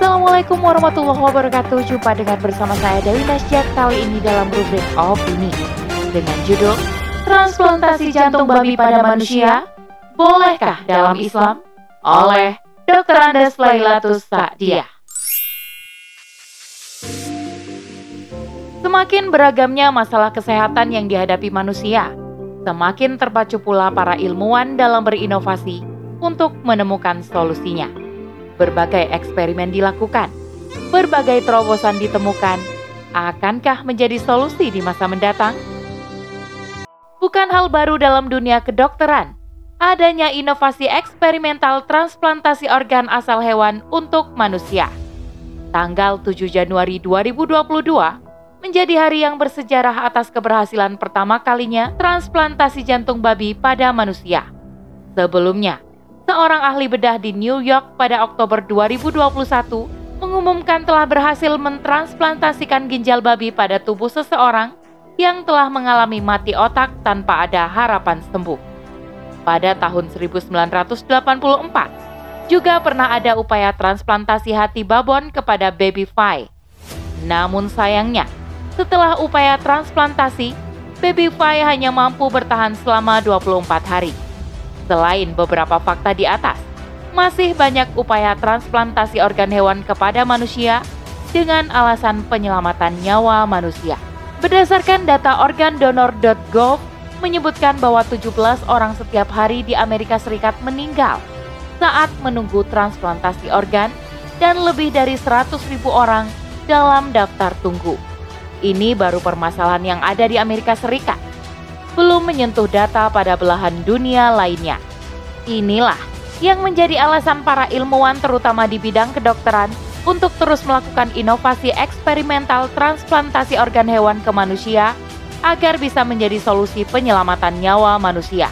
Assalamualaikum warahmatullahi wabarakatuh Jumpa dengan bersama saya Dewi Nasjak Kali ini dalam rubrik Opini Dengan judul Transplantasi jantung babi pada manusia Bolehkah dalam Islam? Oleh Dr. Andes Lailatus Sa'diyah Semakin beragamnya masalah kesehatan yang dihadapi manusia Semakin terpacu pula para ilmuwan dalam berinovasi untuk menemukan solusinya berbagai eksperimen dilakukan, berbagai terobosan ditemukan, akankah menjadi solusi di masa mendatang? Bukan hal baru dalam dunia kedokteran, adanya inovasi eksperimental transplantasi organ asal hewan untuk manusia. Tanggal 7 Januari 2022 menjadi hari yang bersejarah atas keberhasilan pertama kalinya transplantasi jantung babi pada manusia. Sebelumnya, seorang ahli bedah di New York pada Oktober 2021 mengumumkan telah berhasil mentransplantasikan ginjal babi pada tubuh seseorang yang telah mengalami mati otak tanpa ada harapan sembuh. Pada tahun 1984, juga pernah ada upaya transplantasi hati babon kepada baby Fai. Namun sayangnya, setelah upaya transplantasi, baby Fai hanya mampu bertahan selama 24 hari. Selain beberapa fakta di atas, masih banyak upaya transplantasi organ hewan kepada manusia dengan alasan penyelamatan nyawa manusia. Berdasarkan data organdonor.gov menyebutkan bahwa 17 orang setiap hari di Amerika Serikat meninggal saat menunggu transplantasi organ dan lebih dari 100 ribu orang dalam daftar tunggu. Ini baru permasalahan yang ada di Amerika Serikat belum menyentuh data pada belahan dunia lainnya. Inilah yang menjadi alasan para ilmuwan terutama di bidang kedokteran untuk terus melakukan inovasi eksperimental transplantasi organ hewan ke manusia agar bisa menjadi solusi penyelamatan nyawa manusia.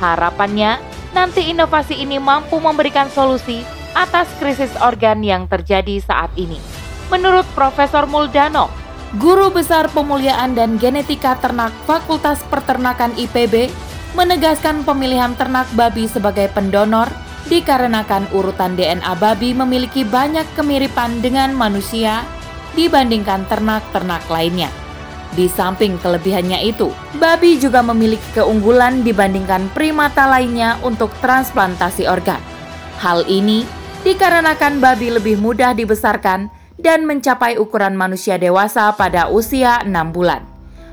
Harapannya, nanti inovasi ini mampu memberikan solusi atas krisis organ yang terjadi saat ini. Menurut Profesor Muldano, Guru Besar Pemuliaan dan Genetika Ternak Fakultas Peternakan IPB, menegaskan pemilihan ternak babi sebagai pendonor dikarenakan urutan DNA babi memiliki banyak kemiripan dengan manusia dibandingkan ternak-ternak lainnya. Di samping kelebihannya itu, babi juga memiliki keunggulan dibandingkan primata lainnya untuk transplantasi organ. Hal ini dikarenakan babi lebih mudah dibesarkan dan mencapai ukuran manusia dewasa pada usia 6 bulan.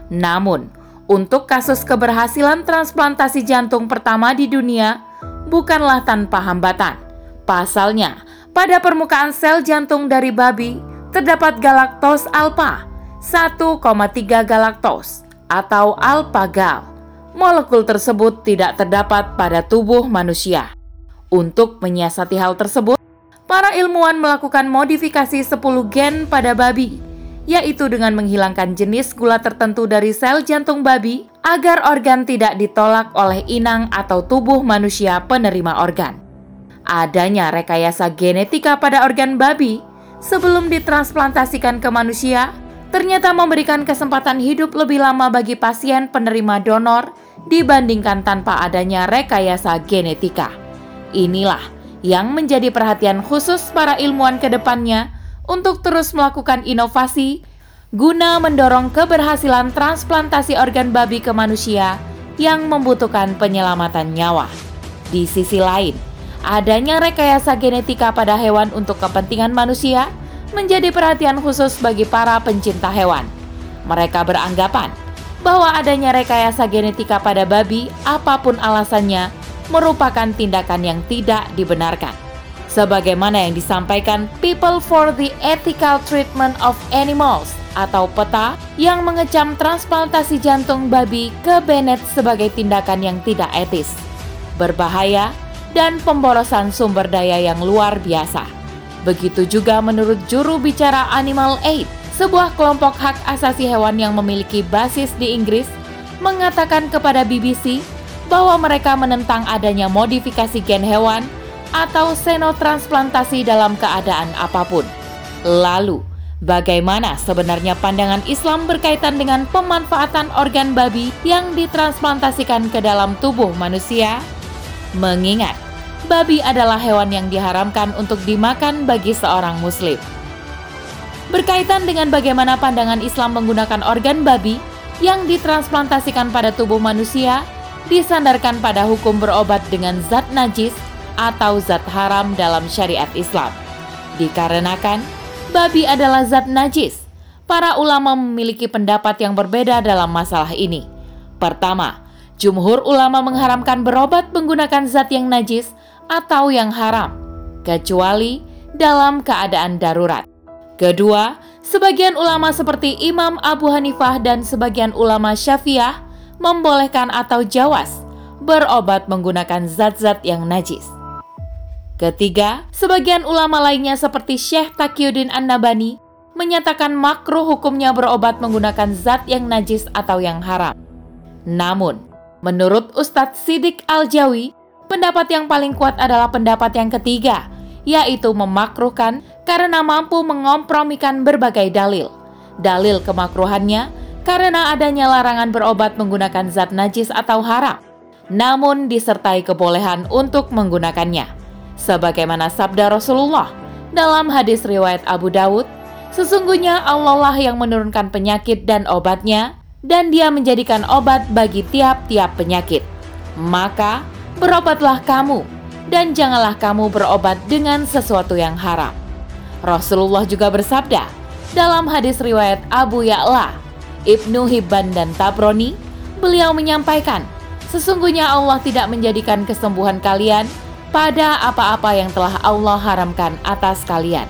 Namun, untuk kasus keberhasilan transplantasi jantung pertama di dunia bukanlah tanpa hambatan. Pasalnya, pada permukaan sel jantung dari babi terdapat galaktos alpha 1,3 galaktos atau alpha-gal. Molekul tersebut tidak terdapat pada tubuh manusia. Untuk menyiasati hal tersebut, para ilmuwan melakukan modifikasi 10 gen pada babi, yaitu dengan menghilangkan jenis gula tertentu dari sel jantung babi agar organ tidak ditolak oleh inang atau tubuh manusia penerima organ. Adanya rekayasa genetika pada organ babi sebelum ditransplantasikan ke manusia ternyata memberikan kesempatan hidup lebih lama bagi pasien penerima donor dibandingkan tanpa adanya rekayasa genetika. Inilah yang menjadi perhatian khusus para ilmuwan ke depannya untuk terus melakukan inovasi guna mendorong keberhasilan transplantasi organ babi ke manusia yang membutuhkan penyelamatan nyawa. Di sisi lain, adanya rekayasa genetika pada hewan untuk kepentingan manusia menjadi perhatian khusus bagi para pencinta hewan. Mereka beranggapan bahwa adanya rekayasa genetika pada babi, apa pun alasannya, merupakan tindakan yang tidak dibenarkan. Sebagaimana yang disampaikan People for the Ethical Treatment of Animals atau PETA yang mengecam transplantasi jantung babi ke Bennett sebagai tindakan yang tidak etis, berbahaya, dan pemborosan sumber daya yang luar biasa. Begitu juga menurut juru bicara Animal Aid, sebuah kelompok hak asasi hewan yang memiliki basis di Inggris, mengatakan kepada BBC bahwa mereka menentang adanya modifikasi gen hewan atau senotransplantasi dalam keadaan apa pun. Lalu, bagaimana sebenarnya pandangan Islam berkaitan dengan pemanfaatan organ babi yang ditransplantasikan ke dalam tubuh manusia? Mengingat babi adalah hewan yang diharamkan untuk dimakan bagi seorang muslim. Berkaitan dengan bagaimana pandangan Islam menggunakan organ babi yang ditransplantasikan pada tubuh manusia, disandarkan pada hukum berobat dengan zat najis atau zat haram dalam syariat Islam. Dikarenakan babi adalah zat najis, para ulama memiliki pendapat yang berbeda dalam masalah ini. Pertama, jumhur ulama mengharamkan berobat menggunakan zat yang najis atau yang haram, kecuali dalam keadaan darurat. Kedua, sebagian ulama seperti Imam Abu Hanifah dan sebagian ulama Syafi'ah membolehkan atau jawas berobat menggunakan zat-zat yang najis. Ketiga, sebagian ulama lainnya seperti Syekh Taqiyuddin An-Nabani menyatakan makruh hukumnya berobat menggunakan zat yang najis atau yang haram. Namun, menurut Ustadz Sidik Al-Jawi, pendapat yang paling kuat adalah pendapat yang ketiga, yaitu memakruhkan karena mampu mengompromikan berbagai dalil. Dalil kemakruhannya karena adanya larangan berobat menggunakan zat najis atau haram, namun disertai kebolehan untuk menggunakannya sebagaimana sabda Rasulullah dalam hadis riwayat Abu Dawud, sesungguhnya Allah lah yang menurunkan penyakit dan obatnya, dan dia menjadikan obat bagi tiap-tiap penyakit. Maka berobatlah kamu, dan janganlah kamu berobat dengan sesuatu yang haram. Rasulullah juga bersabda dalam hadis riwayat Abu Ya'la, Ibnu Hibban dan Tabroni, beliau menyampaikan, sesungguhnya Allah tidak menjadikan kesembuhan kalian pada apa-apa yang telah Allah haramkan atas kalian.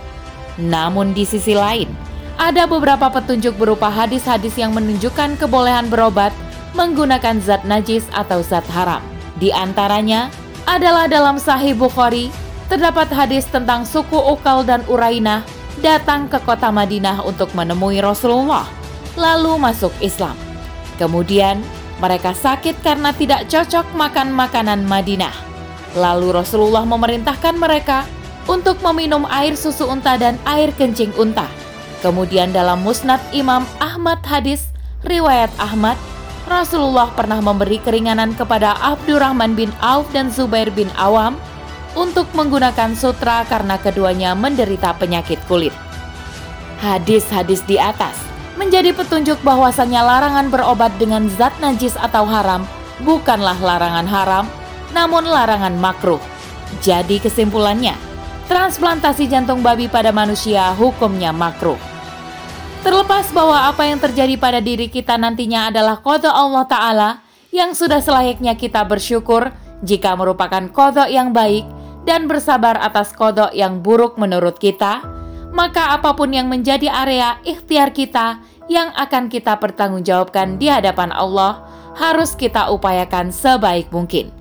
Namun di sisi lain, ada beberapa petunjuk berupa hadis-hadis yang menunjukkan kebolehan berobat menggunakan zat najis atau zat haram. Di antaranya adalah dalam Sahih Bukhari, terdapat hadis tentang suku Ukal dan Urainah datang ke kota Madinah untuk menemui Rasulullah, lalu masuk Islam. Kemudian, mereka sakit karena tidak cocok makan makanan Madinah. Lalu Rasulullah memerintahkan mereka untuk meminum air susu unta dan air kencing unta. Kemudian dalam musnad Imam Ahmad hadis riwayat Ahmad, Rasulullah pernah memberi keringanan kepada Abdurrahman bin Auf dan Zubair bin Awam untuk menggunakan sutra karena keduanya menderita penyakit kulit. Hadis-hadis di atas menjadi petunjuk bahwasannya larangan berobat dengan zat najis atau haram bukanlah larangan haram, namun larangan makruh. Jadi kesimpulannya, transplantasi jantung babi pada manusia hukumnya makruh. Terlepas bahwa apa yang terjadi pada diri kita nantinya adalah kode Allah Ta'ala yang sudah selayaknya kita bersyukur jika merupakan kodok yang baik dan bersabar atas kodok yang buruk menurut kita, maka apa pun yang menjadi area ikhtiar kita yang akan kita pertanggungjawabkan di hadapan Allah harus kita upayakan sebaik mungkin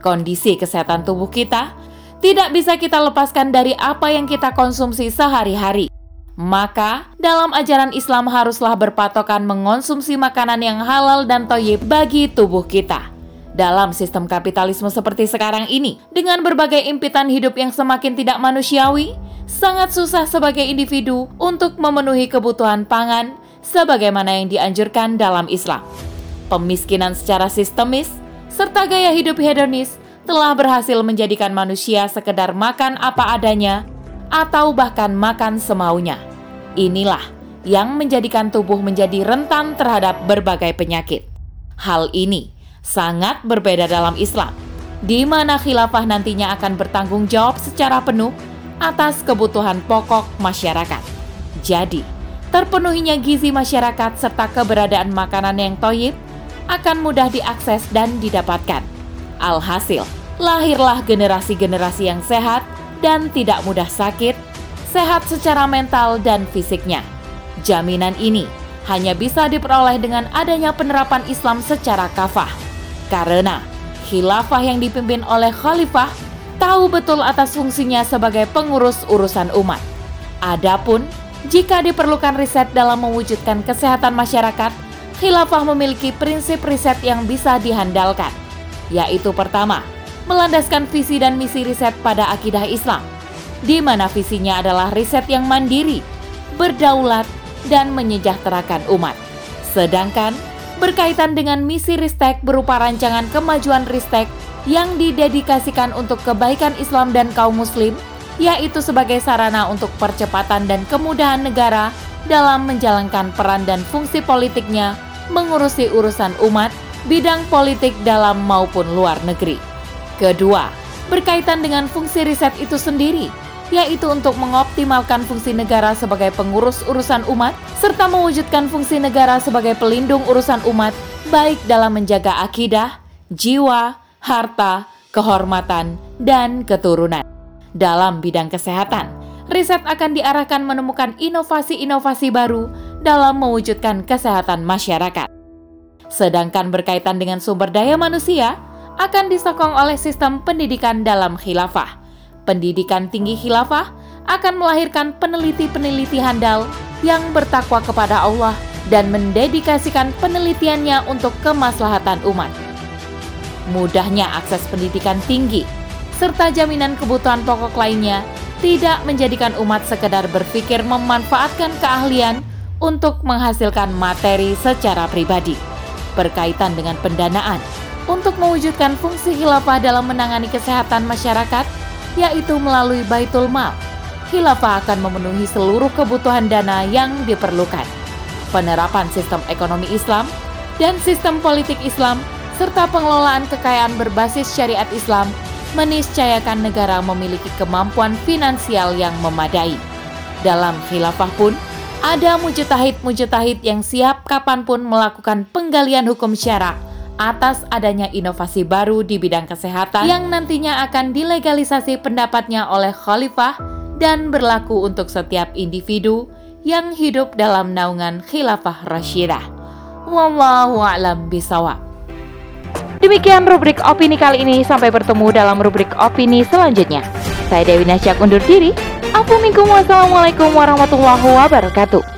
kondisi kesehatan tubuh kita tidak bisa kita lepaskan dari apa yang kita konsumsi sehari-hari. Maka, dalam ajaran Islam haruslah berpatokan mengonsumsi makanan yang halal dan toyib bagi tubuh kita. Dalam sistem kapitalisme seperti sekarang ini, dengan berbagai impitan hidup yang semakin tidak manusiawi, sangat susah sebagai individu untuk memenuhi kebutuhan pangan sebagaimana yang dianjurkan dalam Islam. Pemiskinan secara sistemis serta gaya hidup hedonis telah berhasil menjadikan manusia sekedar makan apa adanya atau bahkan makan semaunya. Inilah yang menjadikan tubuh menjadi rentan terhadap berbagai penyakit. Hal ini sangat berbeda dalam Islam, di mana khilafah nantinya akan bertanggung jawab secara penuh atas kebutuhan pokok masyarakat. Jadi, terpenuhinya gizi masyarakat serta keberadaan makanan yang toyib akan mudah diakses dan didapatkan. Alhasil, lahirlah generasi-generasi yang sehat dan tidak mudah sakit, sehat secara mental dan fisiknya. Jaminan ini hanya bisa diperoleh dengan adanya penerapan Islam secara kafah. Karena khilafah yang dipimpin oleh khalifah tahu betul atas fungsinya sebagai pengurus urusan umat. Adapun jika diperlukan riset dalam mewujudkan kesehatan masyarakat, khilafah memiliki prinsip riset yang bisa dihandalkan, yaitu pertama, melandaskan visi dan misi riset pada akidah Islam, di mana visinya adalah riset yang mandiri, berdaulat, dan menyejahterakan umat. Sedangkan berkaitan dengan misi Ristek berupa rancangan kemajuan Ristek yang didedikasikan untuk kebaikan Islam dan kaum muslim, yaitu sebagai sarana untuk percepatan dan kemudahan negara dalam menjalankan peran dan fungsi politiknya mengurusi urusan umat, bidang politik dalam maupun luar negeri. Kedua, berkaitan dengan fungsi riset itu sendiri, yaitu untuk mengoptimalkan fungsi negara sebagai pengurus urusan umat, serta mewujudkan fungsi negara sebagai pelindung urusan umat, baik dalam menjaga akidah, jiwa, harta, kehormatan, dan keturunan. Dalam bidang kesehatan, riset akan diarahkan menemukan inovasi-inovasi baru dalam mewujudkan kesehatan masyarakat. Sedangkan berkaitan dengan sumber daya manusia, akan disokong oleh sistem pendidikan dalam khilafah. Pendidikan tinggi khilafah akan melahirkan peneliti-peneliti handal yang bertakwa kepada Allah dan mendedikasikan penelitiannya untuk kemaslahatan umat mudahnya akses pendidikan tinggi, serta jaminan kebutuhan pokok lainnya tidak menjadikan umat sekedar berpikir memanfaatkan keahlian untuk menghasilkan materi secara pribadi. Berkaitan dengan pendanaan, untuk mewujudkan fungsi khilafah dalam menangani kesehatan masyarakat, yaitu melalui Baitul Mal, khilafah akan memenuhi seluruh kebutuhan dana yang diperlukan. Penerapan sistem ekonomi Islam dan sistem politik Islam serta pengelolaan kekayaan berbasis syariat Islam meniscayakan negara memiliki kemampuan finansial yang memadai. Dalam khilafah pun, ada mujtahid-mujtahid yang siap kapan pun melakukan penggalian hukum syarak atas adanya inovasi baru di bidang kesehatan yang nantinya akan dilegalisasi pendapatnya oleh khalifah dan berlaku untuk setiap individu yang hidup dalam naungan khilafah Rashidah. Wallahu a'lam. Demikian rubrik opini kali ini. Sampai bertemu dalam rubrik opini selanjutnya. Saya Dewi Nasyak undur diri. Assalamualaikum warahmatullahi wabarakatuh.